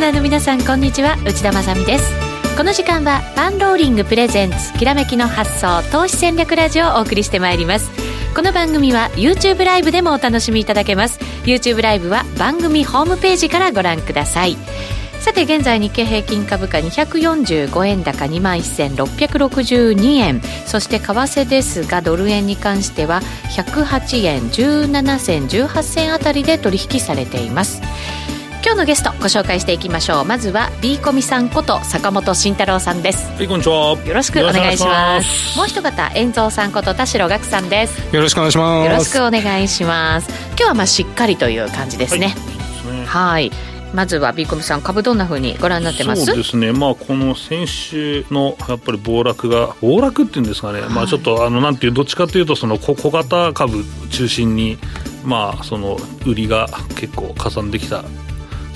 ナーの皆さんこんにちは。内田まさです。この時間はパンローリングプレゼンツきらめきの発想投資戦略ラジオをお送りしてまいります。この番組は YouTube ライブでもお楽しみいただけます。YouTube ライブは番組ホームページからご覧ください。さて現在日経平均株価245円高2万1662円そして為替ですがドル円に関しては108円17銭18銭あたりで取引されています。今日のゲストご紹介していきましょう。まずは B コミさんこと坂本慎太郎さんです。はいこんにちは。よろしくお願いします。もう一方遠蔵さんこと田代岳さんです。よろしくお願いします。よろしくお願いします。今日はまあしっかりという感じですね。はい、はい。まずはビーコムさん株どんなふうにご覧になってます？そうですね。まあこの先週のやっぱり暴落が暴落っていうんですかね、はい、まあちょっとあのなんていうどっちかというとその小型株中心にまあその売りが結構加算できた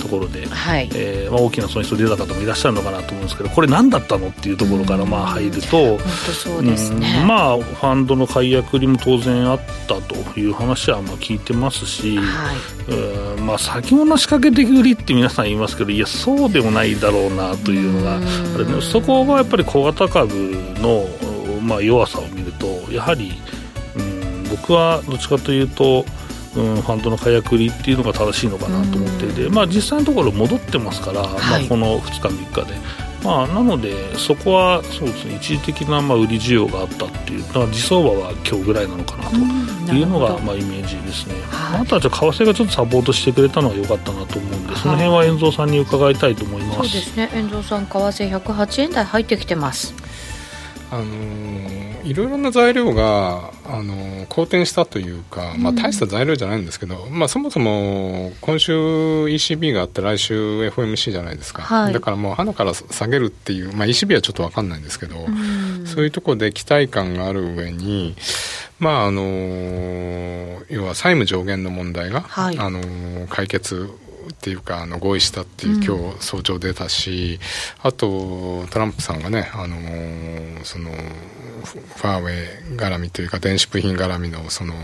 ところで、はい。えーまあ、大きな損失を出た方もいらっしゃるのかなと思うんですけどこれ何だったのっていうところからまあ入ると、そうですね、まあファンドの解約にも当然あったという話はまあ聞いてますし、はい。まあ、先物仕掛け的売りって皆さん言いますけどいやそうでもないだろうなというのがあれ、ね、そこはやっぱり小型株の、まあ、弱さを見るとやはり、うん、僕はどっちかというとうん、ファンドの解約売りっていうのが正しいのかなと思っていて、まあ、実際のところ戻ってますから、はい、まあ、この2日、3日で。まあ、なので、そこはそうですね一時的なまあ売り需要があったっていう、だから時相場は今日ぐらいなのかなというのがまあイメージですね、はい、あとはじゃ為替がちょっとサポートしてくれたのは良かったなと思うんで、その辺は遠蔵さんに伺いたいと思います、そうですね、遠蔵さん、為替108円台入ってきてます。あのいろいろな材料が、あの好転したというか、まあ、大した材料じゃないんですけど、うん、まあ、そもそも今週 ECB があって来週 FOMC じゃないですか、はい、だからもう鼻から下げるっていう、まあ、ECB はちょっと分かんないんですけど、うん、そういうところで期待感がある上に、まああの要は債務上限の問題が、はい、あの解決っていうかあの合意したっていう今日早朝出たし、うん、あとトランプさんがねあのそのファーウェイ絡みというか電子部品絡みのその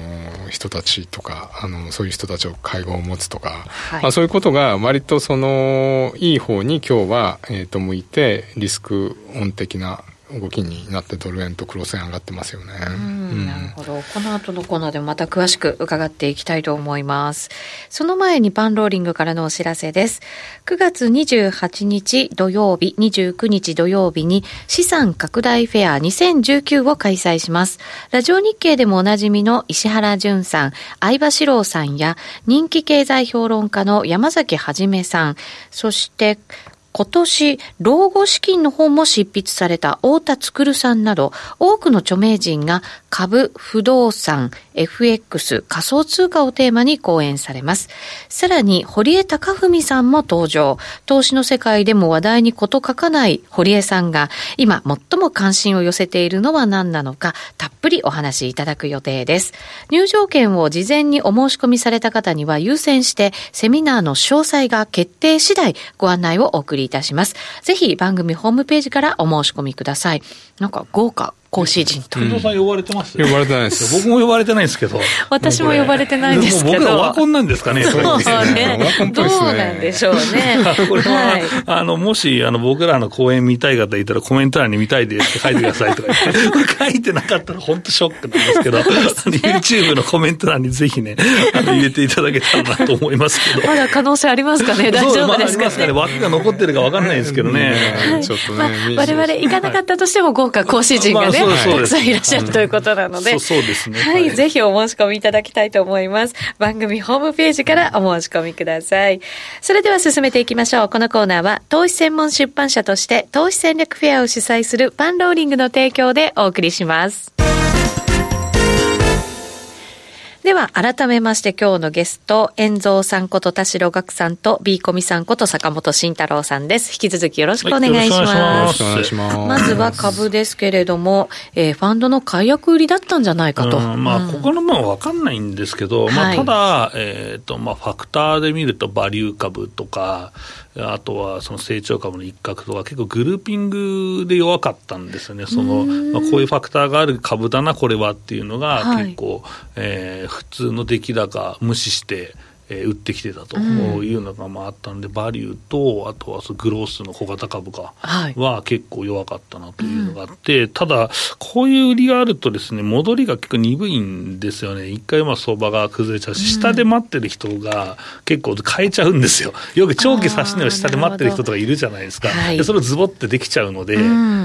人たちとかあのそういう人たちを会合を持つとか、はい、まあ、そういうことが割とそのいい方に今日は、えー、と向いてリスクオン的な動きになってドル円とクロス円上がってますよね。うん、なるほど。この後のコーナーでもまた詳しく伺っていきたいと思います。その前にパンローリングからのお知らせです。9月28日土曜日、29日土曜日に資産拡大フェア2019を開催します。ラジオ日経でもおなじみの石原淳さん、相場志郎さんや人気経済評論家の山崎はじめさん、そして今年、老後資金の本も執筆された太田つくるさんなど、多くの著名人が株、不動産、FX、仮想通貨をテーマに講演されます。さらに、堀江貴文さんも登場。投資の世界でも話題にこと書かない堀江さんが、今最も関心を寄せているのは何なのか、たっぷりお話しいただく予定です。入場券を事前にお申し込みされた方には優先して、セミナーの詳細が決定次第、ご案内をお送りりいたします。ぜひ番組ホームページからお申し込みください。なんか豪華講師陣と。近藤さん呼ばれてます？呼ばれてないです。僕も呼ばれてないですけど。私も呼ばれてないですけど。僕はオワコンなんですかね。そうね。どうなんでしょうね。これは、あの、もし、あの、僕らの講演見たい方いたらコメント欄に見たいですって書いてくださいとか言って、書いてなかったら本当ショックなんですけど、YouTube のコメント欄にぜひね、あの、入れていただけたらなと思いますけど。まだ可能性ありますかね？大丈夫ですかね？枠が残ってるか分かんないですけどね。ちょっとね。我々行かなかったとしても豪華講師陣がね、たくさんいらっしゃるということなので、そうですね。はい、ぜひお申し込みいただきたいと思います。番組ホームページからお申し込みください。それでは進めていきましょう。このコーナーは、投資専門出版社として、投資戦略フェアを主催するパンローリングの提供でお送りします。では、改めまして今日のゲスト、遠蔵さんこと田代岳さんと、B コミさんこと坂本慎太郎さんです。引き続きよろしくお願いします。よろしくお願いします。まずは株ですけれども、えー、ファンドの解約売りだったんじゃないかと。うん、まあ、ここのまあわかんないんですけど、まあ、ただ、えっ、ー、と、まあ、ファクターで見ると、バリュー株とか、あとはその成長株の一角とか、結構グルーピングで弱かったんですよね、そのまあ、こういうファクターがある株だな、これはっていうのが、結構、はい、えー、普通の出来高無視して、えー、売ってきてたというのがまああったんで、バリューと、あとはグロースの小型株価は結構弱かったなというのがあって、ただ、こういう売りがあるとですね、戻りが結構鈍いんですよね。一回まあ相場が崩れちゃうし、下で待ってる人が結構変えちゃうんですよ。よく長期差し値を下で待ってる人とかいるじゃないですか。でそれをズボってできちゃうので、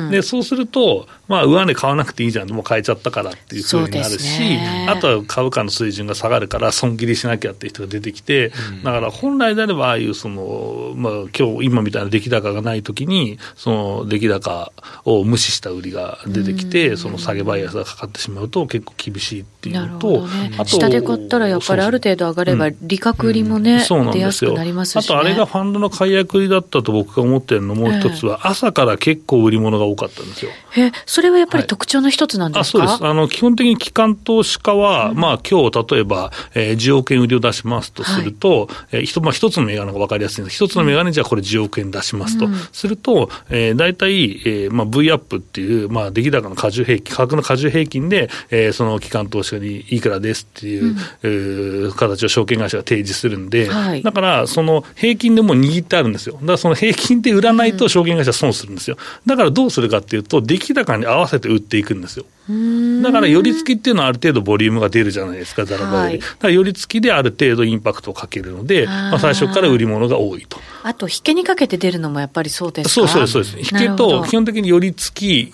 でそうすると、まあ、上値買わなくていいじゃん、もう買えちゃったからっていうふうになるし、あとは株価の水準が下がるから損切りしなきゃっていう人が出てきて、だから本来であれば、ああいうその、まあ今日今みたいな出来高がないときに、その出来高を無視した売りが出てきて、その下げバイアスがかかってしまうと、結構厳しいっていうのと、ね、あと下で買ったらやっぱりある程度上がれば、利確売りもね、うん。うん、出やすくなりますし、ね、あとあれがファンドの解約売りだったと僕が思ってるのもう一つは、朝から結構売り物が多かったんですよ。え、それはやっぱり特徴の一つなんですか、はい、あそうです。あの、基本的に機関投資家は、うん、まあ今日例えば、えー、10億円売りを出しますとすると、はい、えー、まあ一つの銘柄が分かりやすいんです。一つの銘柄にじゃあこれ10億円出しますと、うん、すると、えー、大体、えーまあ、V アップっていう、まあ、出来高の過重平均、価格の過重平均で、えー、その機関投資家にいくらですっていう、うん、えー、形を証券会社が提示するんで、はい、だから、その平均でも握ってあるんですよ。だからその平均で売らないと証券会社損するんですよ。だからどうするかっていうと、出来高に合わせて売っていくんですよ。だから、寄り付きっていうのはある程度ボリュームが出るじゃないですか、ざらばより。だから、寄り付きである程度インパクトをかけるので、まあ、最初から売り物が多いと。あと、引けにかけて出るのもやっぱりそうですか？そうそうそうです。引けと、基本的に寄り付き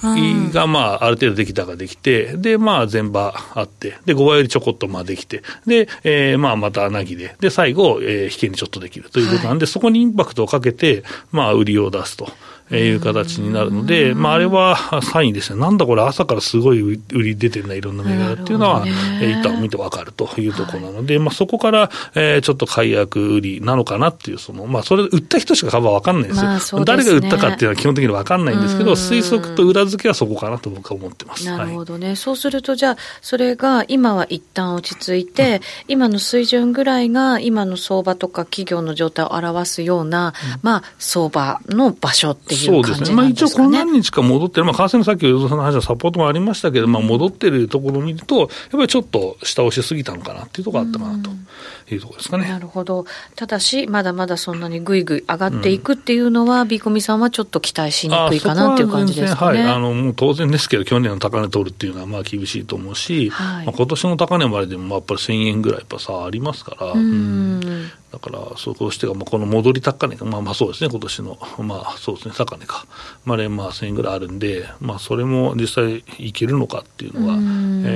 が、まあ、ある程度できたができて、で、まあ、全場あって、で、5倍よりちょこっとまあできて、で、えー、まあ、また穴木で、で、最後、えー、引けにちょっとできるということなんで、はい、そこにインパクトをかけて、まあ、売りを出すと。いう形になるので、まあ、あれはサインですね、なんだこれ、朝からすごい売り出てるな、いろんな銘柄っていうのは、一旦見てわかるというところなので、まあ、そこから、えー、ちょっと解約売りなのかなっていう、そのまあ、それ、売った人しか株は分かんないですよ、まあすね、誰が売ったかっていうのは基本的に分かんないんですけど、推測と裏付けはそこかなと僕は思ってます。なるほどね、はい、そうすると、じゃあ、それが今は一旦落ち着いて、うん、今の水準ぐらいが、今の相場とか企業の状態を表すような、うん、まあ、相場の場所っていう感じなんですかね。一応この何日か戻ってる、まあ、為替のさっき、与田さんの話のサポートもありましたけど、まあ、戻ってるところを見ると、やっぱりちょっと下押しすぎたのかなっていうところがあったかなというところですかね。なるほど。ただし、まだまだそんなにぐいぐい上がっていくっていうのは、ビーコミさんはちょっと期待しにくいかなっていう感じですかね。はい、あのもう当然ですけど、去年の高値取るっていうのはまあ厳しいと思うし、はい、まあ、今年の高値まででもやっぱり1000円ぐらいやっぱ差ありますから。うんだから、そうしてまあこの戻り高値が、まあまあそうですね、今年の、まあそうですね、高値か、まあ、まあ1000円ぐらいあるんで、まあそれも実際いけるのかっていうのは、え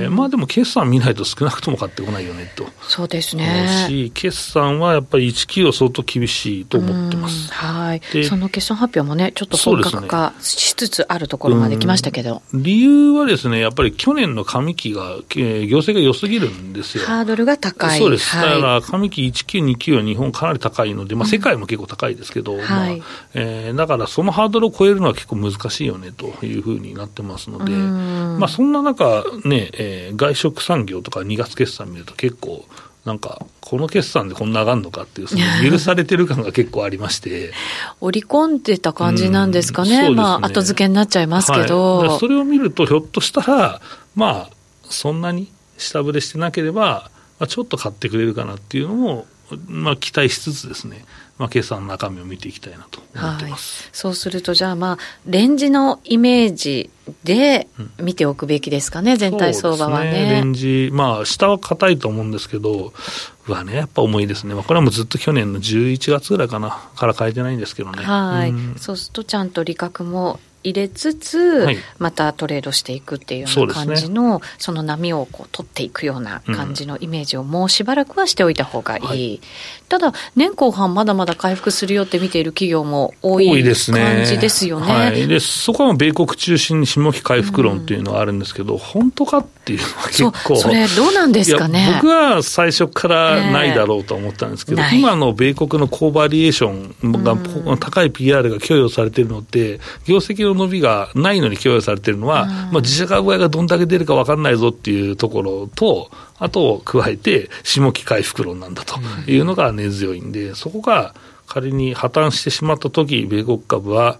ー、まあでも決算見ないと少なくとも買ってこないよねと。そうですね。し、決算はやっぱり1企業相当厳しいと思ってます。はい。その決算発表もね、ちょっと本格化しつつあるところまで来ましたけど。理由はですね、やっぱり去年の上期が、えー、業績が良すぎるんですよ。ハードルが高い。そうです。はい、だから上期1級、2級は日本かなり高いので、まあ、世界も結構高いですけど、うん、まあえー、だからそのハードルを超えるのは結構難しいよねというふうになってますので、まあ、そんな中、ねえー、外食産業とか2月決算見ると結構、なんか、この決算でこんな上がるのかっていう、その 許されてる感が結構ありまして。織り込んでた感じなんですかね、うんね。まあ、後付けになっちゃいますけど、はい、それを見ると、ひょっとしたら、まあ、そんなに下振れしてなければ、まあ、ちょっと買ってくれるかなっていうのも、まあ、期待しつつですね、まあ、決算の中身を見ていきたいなと思ってます、はい、そうすると、じゃあ、まあ、レンジのイメージで見ておくべきですかね、うん、全体相場はね。ね。レンジ、まあ、下は硬いと思うんですけど、はね、やっぱ重いですね、まあ、これはもうずっと去年の11月ぐらいかな、から変えてないんですけどね。はい、うん、そうすると、ちゃんと利確も入れつつ、はい、またトレードしていくっていうような感じのそ、ね,、の波をこう取っていくような感じのイメージをもうしばらくはしておいた方がいい、はい、ただ年後半まだまだ回復するよって見ている企業も多い感じですよね、はい、でそこは米国中心に下期回復論っていうのはあるんですけど、うん、本当かっていうのは結構。それどうなんですかね。僕は最初からないだろうと思ったんですけど、え。ー、今の米国の高バリエーションが、うん、高い PR が供与されているのって業績の伸びがないのに供与されてるのは、まあ、自社株買いがどんだけ出るか分かんないぞっていうところと、あと加えて、下期回復論なんだというのが根強いんで、そこが仮に破綻してしまったとき、米国株は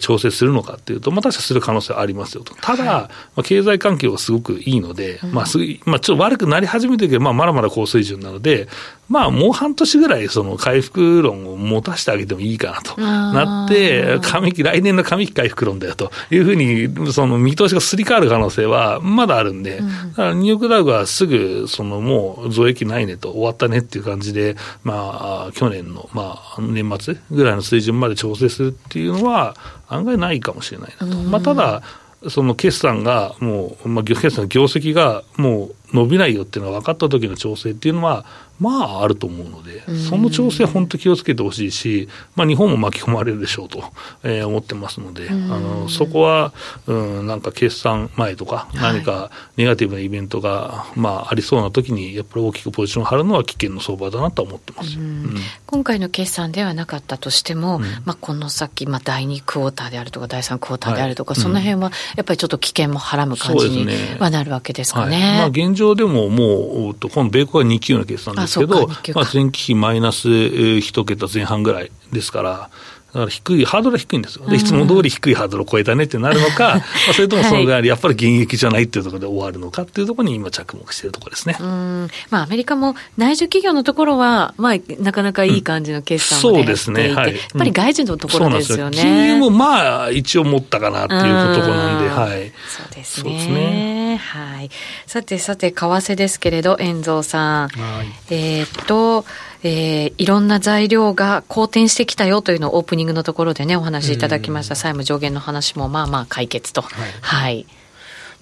調整するのかっていうと、まあ、確かする可能性はありますよと。ただ、はい、まあ、経済環境がすごくいいので、うん、まあすまあ、ちょっと悪くなり始めてるけど、まあ、まだまだ高水準なので、まあ、もう半年ぐらい、その回復論を持たせてあげてもいいかなと。なって、上期、来年の上期回復論だよと。いうふうに、その見通しがすり替わる可能性はまだあるんで、うん、だからニューヨークダウがすぐ、そのもう増益ないねと、終わったねっていう感じで、まあ、去年の、まあ、年末ぐらいの水準まで調整するっていうのは、案外ないかもしれないなと。まあ、ただその決算がもう、まあ、決算の業績がもう伸びないよっていうのが分かった時の調整っていうのは、まああると思うので、その調整、本当気をつけてほしいし、まあ、日本も巻き込まれるでしょうと、えー、思ってますので、あのそこは、うん、なんか決算前とか、何かネガティブなイベントが、まあ、ありそうな時に、やっぱり大きくポジションを張るのは危険な相場だなと思ってます、うん、今回の決算ではなかったとしても、まあ、この先、まあ、第2クォーターであるとか、第3クォーターであるとか、はい、その辺はやっぱりちょっと危険もはらむ感じにはなるわけですかね。ねはい、まあ、現状でももう、今度、米国は2級の決算ですけど、まあ、前期比マイナス1桁前半ぐらいですから、だから低い、ハードルは低いんですよ。で、いつも通り低いハードルを超えたねってなるのか、まあ、それともそのぐらい、やっぱり現役じゃないっていうところで終わるのかっていうところに今着目しているところですね。うんまあ、アメリカも内需企業のところは、まあ、なかなかいい感じの決算も、うん、そうですね。はい。やっぱり外需のところですよね。金融もまあ、一応持ったかなっていうところなんで、はい。そうですね。すね。はい。さてさて、為替ですけれど、遠蔵さん。はい、えー、っと、えー、いろんな材料が好転してきたよというのをオープニングのところでね、お話しいただきました、債務上限の話もまあまあ解決と。はい。はい、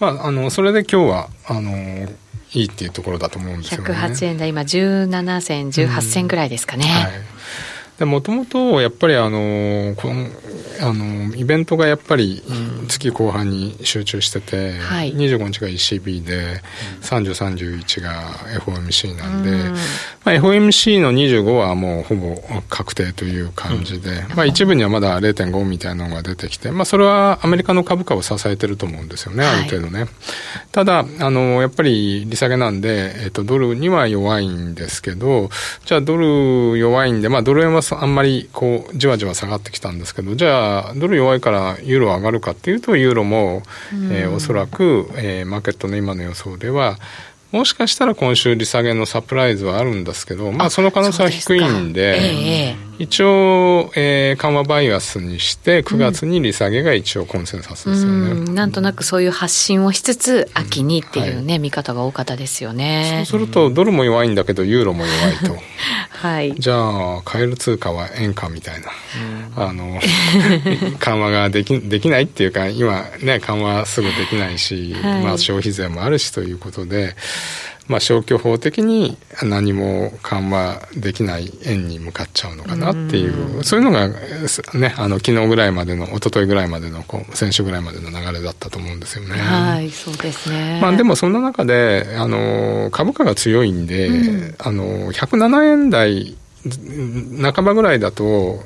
まあ、あの、それで今日は、あの、いいっていうところだと思うんですよね。108円台、今17銭、18銭ぐらいですかね。はいもともとやっぱりあのこのあのイベントがやっぱり月後半に集中してて、うんはい、25日が ECB で、30、31が FOMC なんで、うん、まあ、FOMC の25はもうほぼ確定という感じで、うん、まあ、一部にはまだ0.5みたいなのが出てきて、まあ、それはアメリカの株価を支えてると思うんですよね、ある程度ね。はい、ただあの、やっぱり利下げなんで、えっと、ドルには弱いんですけど、じゃあドル弱いんで、まあ、ドル円はあんまりこうじわじわ下がってきたんですけどじゃあドル弱いからユーロ上がるかっていうとユーロも、えー、おそらく、えー、マーケットの今の予想ではもしかしたら今週利下げのサプライズはあるんですけど、まあその可能性は低いんで、えー、一応、えー、緩和バイアスにして、9月に利下げが一応コンセンサスですよね。うん、なんとなくそういう発信をしつつ、秋にっていうね、うんはい、見方が多かったですよね。そうすると、ドルも弱いんだけど、ユーロも弱いと。はい。じゃあ、買える通貨は円かみたいな。あの、緩和ができ、できないっていうか、今ね、緩和すぐできないし、はい、まあ消費税もあるしということで、まあ、消去法的に何も緩和できない円に向かっちゃうのかなっていう、うそういうのが、ね、あの昨日ぐらいまでの、一昨日ぐらいまでの、こう先週ぐらいまでの流れだったと思うんですよね。はい、そうですね。まあ、でもそんな中で、あの、株価が強いんで、うん、あの、107円台、半ばぐらいだと、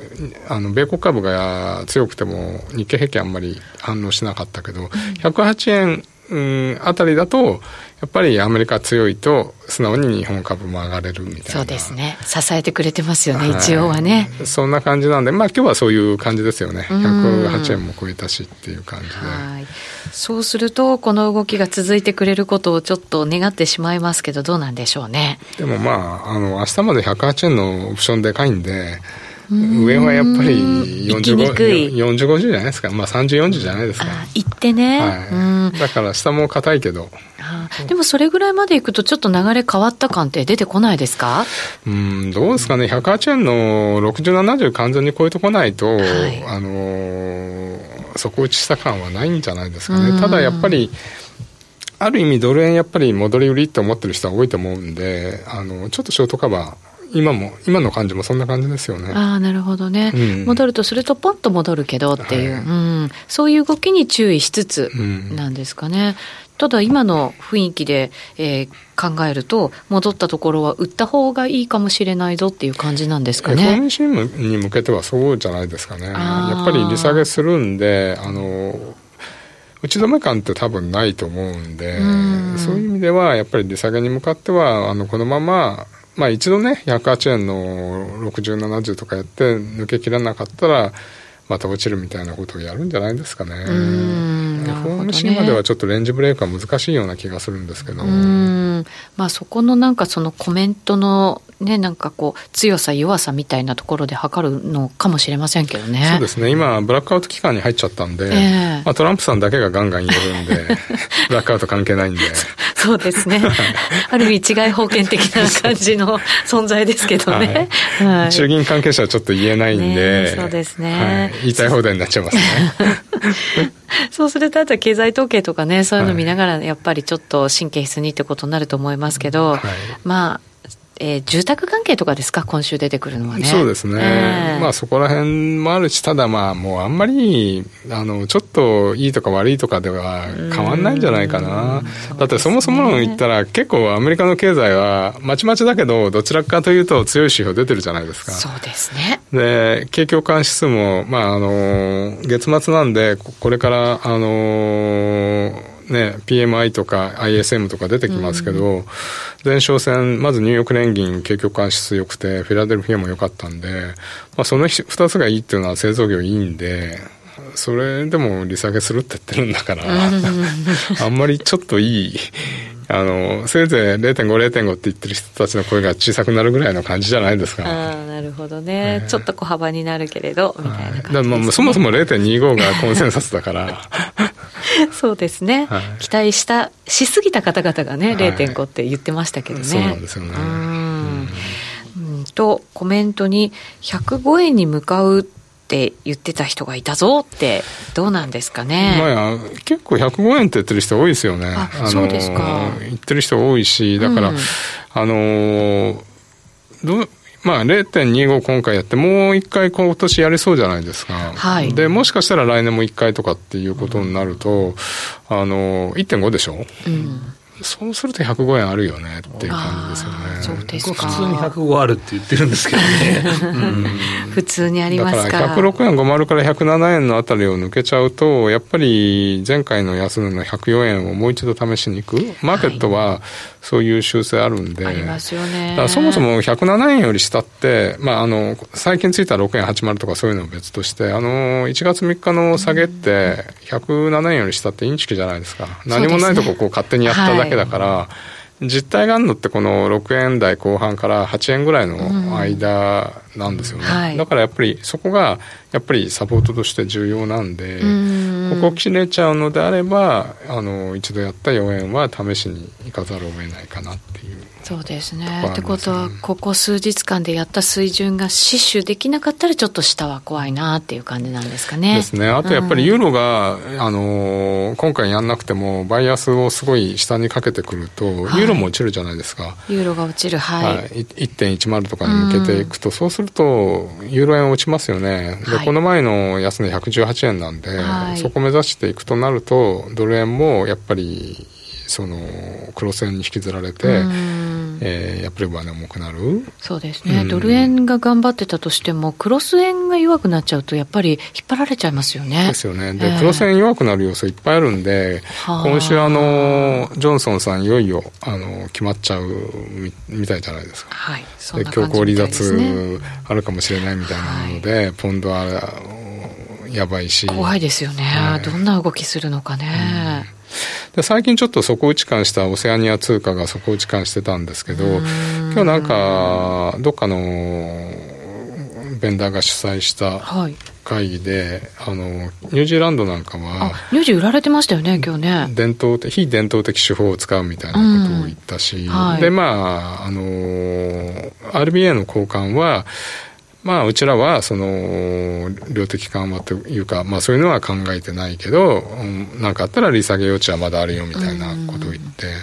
あの、米国株が強くても日経平均あんまり反応しなかったけど、108円、うん、あたりだと、やっぱりアメリカ強いと素直に日本株も上がれるみたいな。そうですね。支えてくれてますよね、はい、一応はね。そんな感じなんでまあ今日はそういう感じですよね。108円も超えたしっていう感じで。はい。そうするとこの動きが続いてくれることをちょっと願ってしまいますけどどうなんでしょうね。でもまああの明日まで108円のオプションでかいんで上はやっぱり40、40、50じゃないですか。まあ30、40じゃないですか。行ってね。はい。だから下も硬いけど。でもそれぐらいまでいくとちょっと流れ変わった感って出てこないですか？うん、どうですかね。108円の60、70完全に超えてこないと、はい、あのー、底打ちした感はないんじゃないですかね。ただやっぱり、ある意味ドル円やっぱり戻り売りって思ってる人は多いと思うんで、あの、ちょっとショートカバー、今も今の感じもそんな感じですよね。ああなるほどね、うん、戻るとするとポンと戻るけどっていう、はい、うん、そういう動きに注意しつつなんですかね、うん、ただ今の雰囲気で、えー、考えると戻ったところは売った方がいいかもしれないぞっていう感じなんですかね。FOMC に向けてはそうじゃないですかね。やっぱり利下げするんであの打ち止め感って多分ないと思うんで、うそういう意味では、やっぱり利下げに向かっては、あの、このまま、まあ一度ね、108円の60、70とかやって抜けきらなかったら、また落ちるみたいなことをやるんじゃないですかね。FOMC まではちょっとレンジブレイクは難しいような気がするんですけど。まあそこのなんかそのコメントのね、なんかこう、強さ、弱さみたいなところで測るのかもしれませんけどね。そうですね、今、ブラックアウト期間に入っちゃったんで、えー、まあ、トランプさんだけがガンガン言えるんで、ブラックアウト関係ないんで。そうですね。ある意味、違い封建的な感じの存在ですけどね。はい、院関係者はちょっと言えないんで、そうですね、はい、言いたい放題になっちゃいますね。そうすると、あとは経済統計とかね、そういうの見ながら、やっぱりちょっと神経質にってことになると思いますけど、はい、まあ、えー、住宅関係とかですか、今週出てくるのはね。そうですね、えー、まあそこら辺もあるし、ただまあ、もうあんまりあのちょっといいとか悪いとかでは変わんないんじゃないかな、だってそもそも言ったら、結構アメリカの経済はまちまちだけど、どちらかというと強い指標出てるじゃないですか。そうですね。で景況感指数も、まあ、あの月末なんで、これからあのね、PMI とか ISM とか出てきますけど、うん、前哨戦、まずニューヨーク連銀景況感指数良くて、フィラデルフィアも良かったんで、まあ、その2つがいいっていうのは製造業いいんで、それでも利下げするって言ってるんだから、あんまりちょっといい、あの、せいぜい0.5、0.5って言ってる人たちの声が小さくなるぐらいの感じじゃないですか。ああ、なるほどね、ちょっと小幅になるけれど、みたいな感じ、ね、まあ、そもそも0.25がコンセンサスだから。そうですね、はい、期待したしすぎた方々がね、はい、0.5って言ってましたけどね。そうなんですよね。うんとコメントに105円に向かうって言ってた人がいたぞってどうなんですかね？まあ、結構105円って言ってる人多いですよね。あそうですか。言ってる人多いし、だから、うん、あのどまあ、0.25今回やって、もう一回今年やりそうじゃないですか。はい。で、もしかしたら来年も一回とかっていうことになると、あの、1.5でしょ？うん。そうすると105円あるよねっていう感じですよね。そうですか。普通に105あるって言ってるんですけどね。うん、普通にありますか。だから106円50から107円のあたりを抜けちゃうと、やっぱり前回の安値の104円をもう一度試しに行く。マーケットはそういう修正あるんで。ありますよね。だからそもそも107円より下って、まああの、最近ついた6円80とかそういうのは別として、あの、1月3日の下げって107円より下ってインチキじゃないですか。何もないとここう勝手にやっただけけだから、実態があるのってこの6円台後半から8円ぐらいの間なんですよね、うんはい、だからやっぱりそこがやっぱりサポートとして重要なんでここ切れちゃうのであればあの一度やった4円は試しに行かざるを得ないかなっていう。そうですね。ってことは、ここ数日間でやった水準が死守できなかったら、ちょっと下は怖いなっていう感じなんですかね。ですね。あとやっぱりユーロが、うん、あの今回やんなくても、バイアスをすごい下にかけてくると、ユーロも落ちるじゃないですか。ユーロが落ちる、はい。はい、1.10とかに向けていくと、うん、そうすると、ユーロ円落ちますよね。で、はい、この前の安値118円なんで、はい、そこ目指していくとなると、ドル円もやっぱり、その黒線に引きずられて、えー、やっぱり上値重くなる。そうですね、うん、ドル円が頑張ってたとしても、クロス円が弱くなっちゃうと、やっぱり引っ張られちゃいますよね。ですよね、で、えー、クロス円弱くなる要素いっぱいあるんで、今週あの、ジョンソンさん、いよいよあの決まっちゃうみみたいじゃないですか。はい、で強行離脱あるかもしれないみたいなので、はい、ポンドはやばいし。怖いですよね、はい、どんな動きするのかね。うんで最近ちょっと底打ち感したオセアニア通貨が底打ち感してたんですけど今日なんかどっかのベンダーが主催した会議で、はい、あのニュージーランドなんかはニュージー売られてましたよね今日ね。伝統的非伝統的手法を使うみたいなことを言ったし、はい、でまああの RBA の交換はまあ、うちらは、その、量的緩和というか、まあ、そういうのは考えてないけど、何、うん、かあったら利下げ余地はまだあるよみたいなことを言って、はい、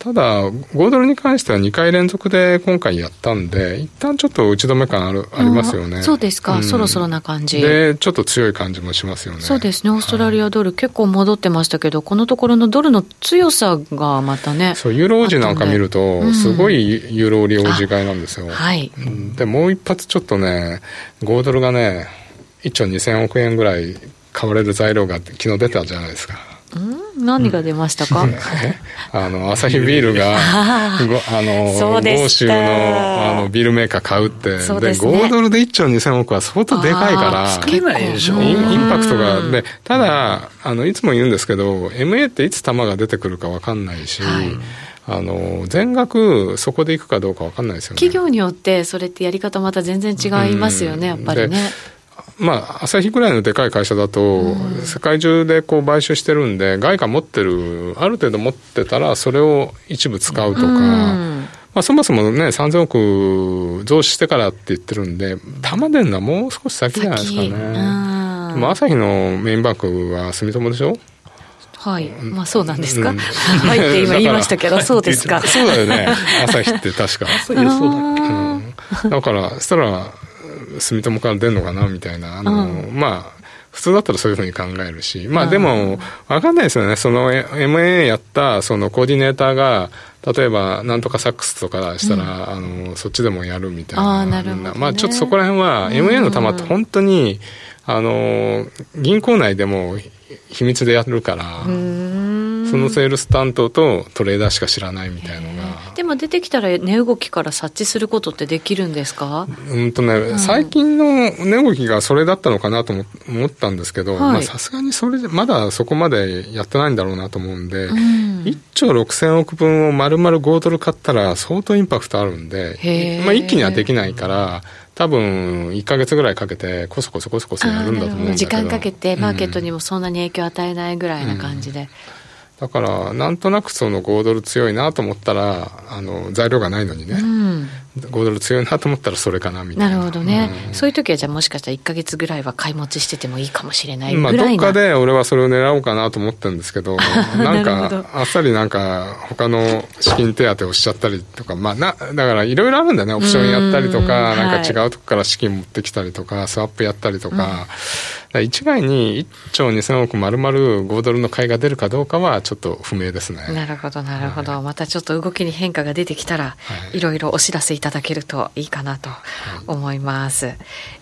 ただ、5ドルに関しては2回連続で今回やったんで、一旦ちょっと打ち止め感ある、ありますよね。そうですか、うん、そろそろな感じ。で、ちょっと強い感じもしますよね。そうですね、オーストラリアドル、はい、結構戻ってましたけど、このところのドルの強さがまたね。そう、ユーロ王子なんか見ると、すごいユーロ売り王子買いなんですよ。はい。で、もう一発ちょっとね、5ドルがね、1兆2000億円ぐらい買われる材料が昨日出たじゃないですか。何が出ましたか、あの、アサヒビールが、あの、豪州のあのビールメーカー買うって、で、ね、5ドルで1兆2000億は相当でかいから。インパクトが。で、ただ、あの、いつも言うんですけど、MA っていつ球が出てくるか分かんないし、はい。あの全額そこでいくかどうか分かんないですよね。企業によってそれってやり方また全然違いますよね、やっぱりね。まあ、朝日ぐらいのでかい会社だと、世界中でこう買収してるんで、外貨持ってる、ある程度持ってたら、それを一部使うとか、まあ、そもそもね、3000億増資してからって言ってるんで、玉出るのはもう少し先じゃないですかね。まあ、朝日のメインバンクは住友でしょ？はい、まあそうなんですか？うん、はいって今言いましたけど、そうですか？そうだよね。朝日って確か。そうだっけ、うん、だから、したら、住友から出るのかなみたいな、あの、うん、まあ、普通だったらそういうふうに考えるし、まあでも、わかんないですよね。その MA やったそのコーディネーターが、例えば、なんとかサックスとかしたら、うん、あの、そっちでもやるみたいな。あなるほど、ね、まあちょっとそこら辺は、MA の玉って本当に、あの、銀行内でも秘密でやるから、そのセールス担当とトレーダーしか知らないみたいのが。でも出てきたら値動きから察知することってできるんですか？うんとね、うん、最近の値動きがそれだったのかなと思ったんですけど、さすがにそれで、まだそこまでやってないんだろうなと思うんで、うん、1兆6000億分を丸々5ドル買ったら相当インパクトあるんで、まあ一気にはできないから、多分1か月ぐらいかけてこそこそこそこそやるんだと思うんだけど。時間かけてマーケットにもそんなに影響を与えないぐらいな感じで、うんだから、なんとなくその5ドル強いなと思ったら、あの材料がないのにね、うん、5ドル強いなと思ったらそれかなみたいな。なるほどね、うん、そういう時はじゃあもしかしたら1か月ぐらいは買い持ちしててもいいかもしれないぐらいな、まあ、どっかで俺はそれを狙おうかなと思ってるんですけど、なんか、あっさりなんか、他の資金手当をしちゃったりとか、まあな、だからいろいろあるんだよね、オプションやったりとか、なんか違うとこから資金持ってきたりとか、スワップやったりとか、うん。一概に1兆2000億丸々5ドルの買いが出るかどうかはちょっと不明ですね。なるほど、なるほど。はい、またちょっと動きに変化が出てきたら、はい、いろいろお知らせいただけるといいかなと思います。はい、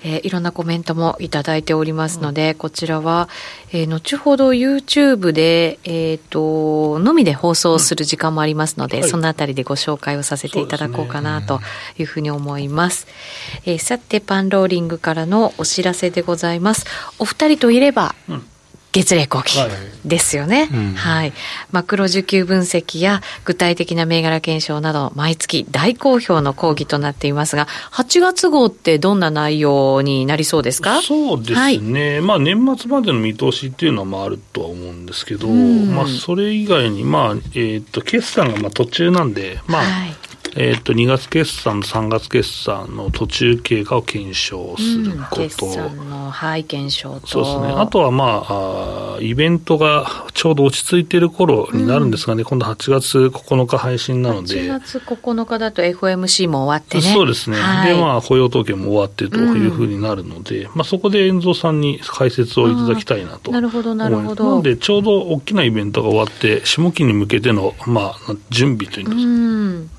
えー、いろんなコメントもいただいておりますので、うん、こちらは、えー、後ほど YouTube で、えっ、ー、と、のみで放送する時間もありますので、うん、そのあたりでご紹介をさせていただこうかなというふうに思います。すねうん、えー、さて、パンローリングからのお知らせでございます。お二人といれば、うん月例後期ですよね、はいうん。はい、マクロ需給分析や具体的な銘柄検証など毎月大好評の講義となっていますが8月号ってどんな内容になりそうですか？そうですね、はい、まあ、年末までの見通しっていうのはまああるとは思うんですけど、まあ、それ以外に、まあえーと、決算がまあ途中なんで、まあ、はいえー、と2月決算、3月決算の途中経過を検証すること、うん、決算の、はい、検証と。そうですね、あとは、まあ、あイベントがちょうど落ち着いている頃になるんですがね、うん、今度8月9日配信なので、8月9日だと FOMC も終わってね、そうですね、はい、でまあ、雇用統計も終わってというふうになるので、うん、まあ、そこで遠蔵さんに解説をいただきたいなとなるほど、なるほど。なので、ちょうど大きなイベントが終わって、下期に向けての、まあ、準備というんですか。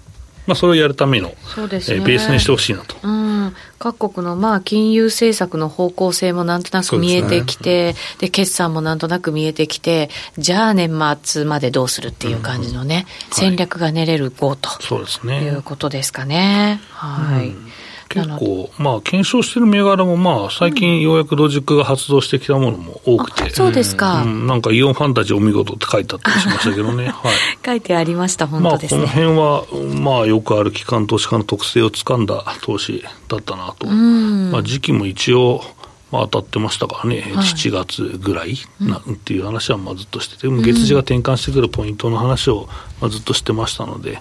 まあ、それをやるための、そうですね。えー、ベースにしてほしいなと。うん。各国のまあ金融政策の方向性もなんとなく見えてきて、で、ね、決算もなんとなく見えてきて、じゃあ年末までどうするっていう感じのね、うん、戦略が練れる号と、そうですね、いうことですかね。はい。うん結構、まあ、検証してる銘柄も、まあ、最近ようやくロジックが発動してきたものも多くて、うん、そうですか、うん、なんかイオンファンタジーお見事って書いてあったりしましたけどね、はい、書いてありました、本当ですね。まあ、この辺は、まあ、よくある機関投資家の特性をつかんだ投資だったなと、まあ、時期も一応、まあ、当たってましたからね、はい、7月ぐらいな、っていう話はまあずっとしてて、月次が転換してくるポイントの話をまあずっとしてましたので、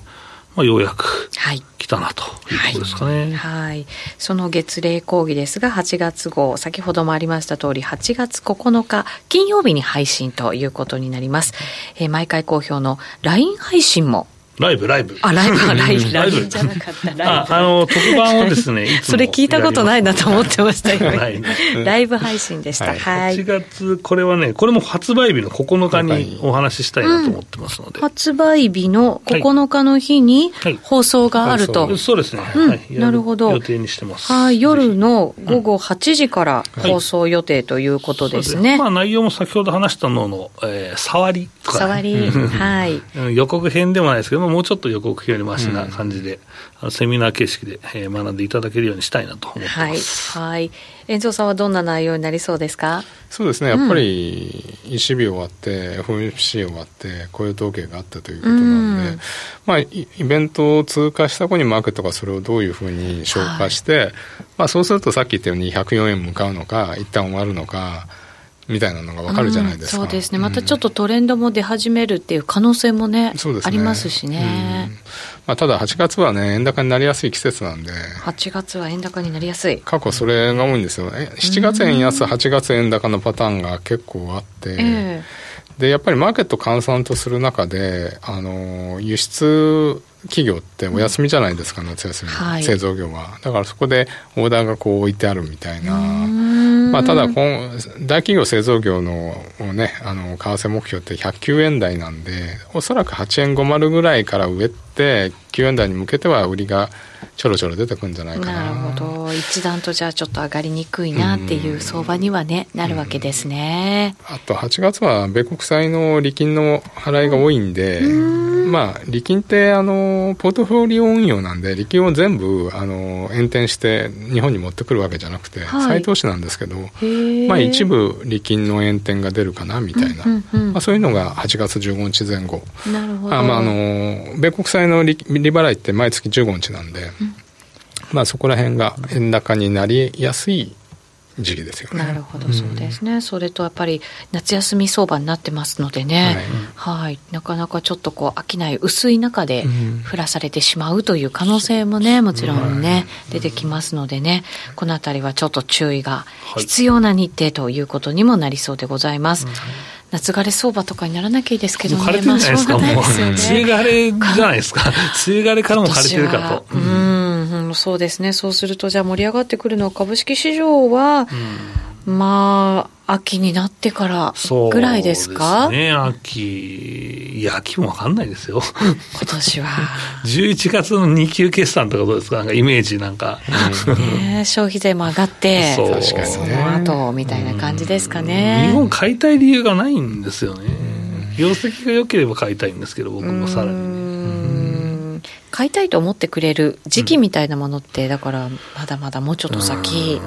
まあ、ようやく来たなというところですかね、はい、はい、その月例講義ですが8月号先ほどもありました通り8月9日金曜日に配信ということになります、えー、毎回好評の LINE 配信もライブ、ライブ。あ、ライブ、ライブ、ライブじゃなかった、ライブ。あ、あの、特番をですね、それ聞いたことないなと思ってました、今。ライブ配信でした。はい。8月、これはね、これも発売日の9日にお話ししたいなと思ってますので。発売日の9日の日に放送があると。そうですね。はい。なるほど。予定にしてます。はい。夜の午後8時から放送予定ということですね。まあ内容も先ほど話したのの、えー、触りとか、触り。はい。予告編でもないですけどもうちょっと予告編よりましな感じで、うん、セミナー形式で、えー、学んでいただけるようにしたいなと思ってます。はい。はい。遠藤さんはどんな内容になりそうですか？そうですね、やっぱり ECB 終わって、FOMC 終わって、雇用統計があったということなんで、うん、まあ、イベントを通過した後にマーケットがそれをどういうふうに消化して、はい、まあ、そうするとさっき言ったように104円向かうのか、一旦終わるのか、みたいなのがわかるじゃないですか、うん、そうですね、またちょっとトレンドも出始めるっていう可能性もね、うん、ね。ありますしね。まあ、ただ8月はね、円高になりやすい季節なんで、8月は円高になりやすい。過去それが多いんですよ。7月円安、8月円高のパターンが結構あって、えー、で、やっぱりマーケット換算とする中で、あの、輸出企業ってお休みじゃないですか、夏休み、はい、製造業は。だからそこでオーダーがこう置いてあるみたいな。まあ、ただ大企業製造業の,、ね、あの為替目標って109円台なんでおそらく8円50ぐらいから上って9円台に向けては売りがちょろちょろ出てくるんじゃないかな。なるほど。一段とじゃあちょっと上がりにくいなっていう相場にはね、なるわけですね。あと8月は米国債の利金の払いが多いんで、まあ利金ってあのポートフォリオ運用なんで利金を全部あの延転して日本に持ってくるわけじゃなくて、はい、再投資なんですけどまあ一部利金の延転が出るかなみたいな、うんうんうん、まあ、そういうのが8月15日前後。なるほど。あ、まあ、あの米国債の利利払いって毎月15日なんで、うん、まあ、そこら辺が円高になりやすい時期ですよね。なるほど、そうですね、うん、それとやっぱり夏休み相場になってますのでね、はい、はい、なかなかちょっとこう、商い薄い中で降らされてしまうという可能性もね、もちろんね、出てきますのでね、このあたりはちょっと注意が必要な日程ということにもなりそうでございます。はい夏枯れ相場とかにならなきゃいいですけどね。枯れてるじゃないですか、もう。梅雨枯れじゃないですか。梅雨枯れからも枯れてるかと。うん、そうですね。そうすると、じゃあ盛り上がってくるのは株式市場は、うん、まあ、秋になってからぐらいですか？そうですね、秋。いや、秋もわかんないですよ。今年は。11月の2級決算とかどうですか？なんかイメージなんか。ね、消費税も上がって、そその後みたいな感じですかね。日本買いたい理由がないんですよね。業績が良ければ買いたいんですけど、僕もさらに。買いたいと思ってくれる時期みたいなものって、だからまだまだもうちょっと先。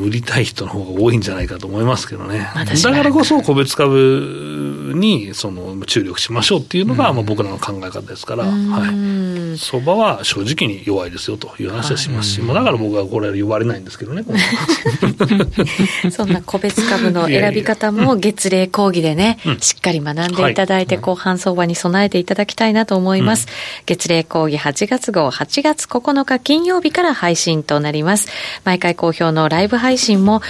売りたい人の方が多いんじゃないかと思いますけどね。だからこそ個別株にその注力しましょうっていうのが、まあ僕らの考え方ですから、はい。相場は正直に弱いですよという話はしますし、まあだから僕はこれ言われないんですけどね。そんな個別株の 選び方も月例講義でね、しっかり学んでいただいて、後半相場に備えていただきたいなと思います。月例講義8月号8月9日金曜日から配信となります。毎回好評のライブ配信も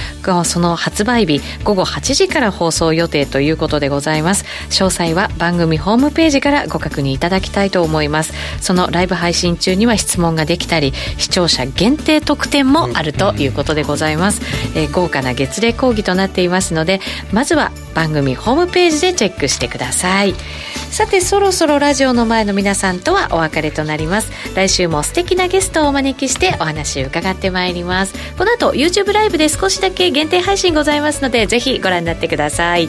その発売日午後8時から放送予定ということでございます。ます詳細は番組ホームページからご確認いただきたいと思います。そのライブ配信中には質問ができたり、視聴者限定特典もあるということでございます。えー、豪華な月例講義となっていますので、まずは番組ホームページでチェックしてください。さてそろそろラジオの前の皆さんとはお別れとなります来週も素敵なゲストをお招きしてお話を伺ってまいりますこの後 YouTube ライブで少しだけ限定配信ございますのでぜひご覧になってください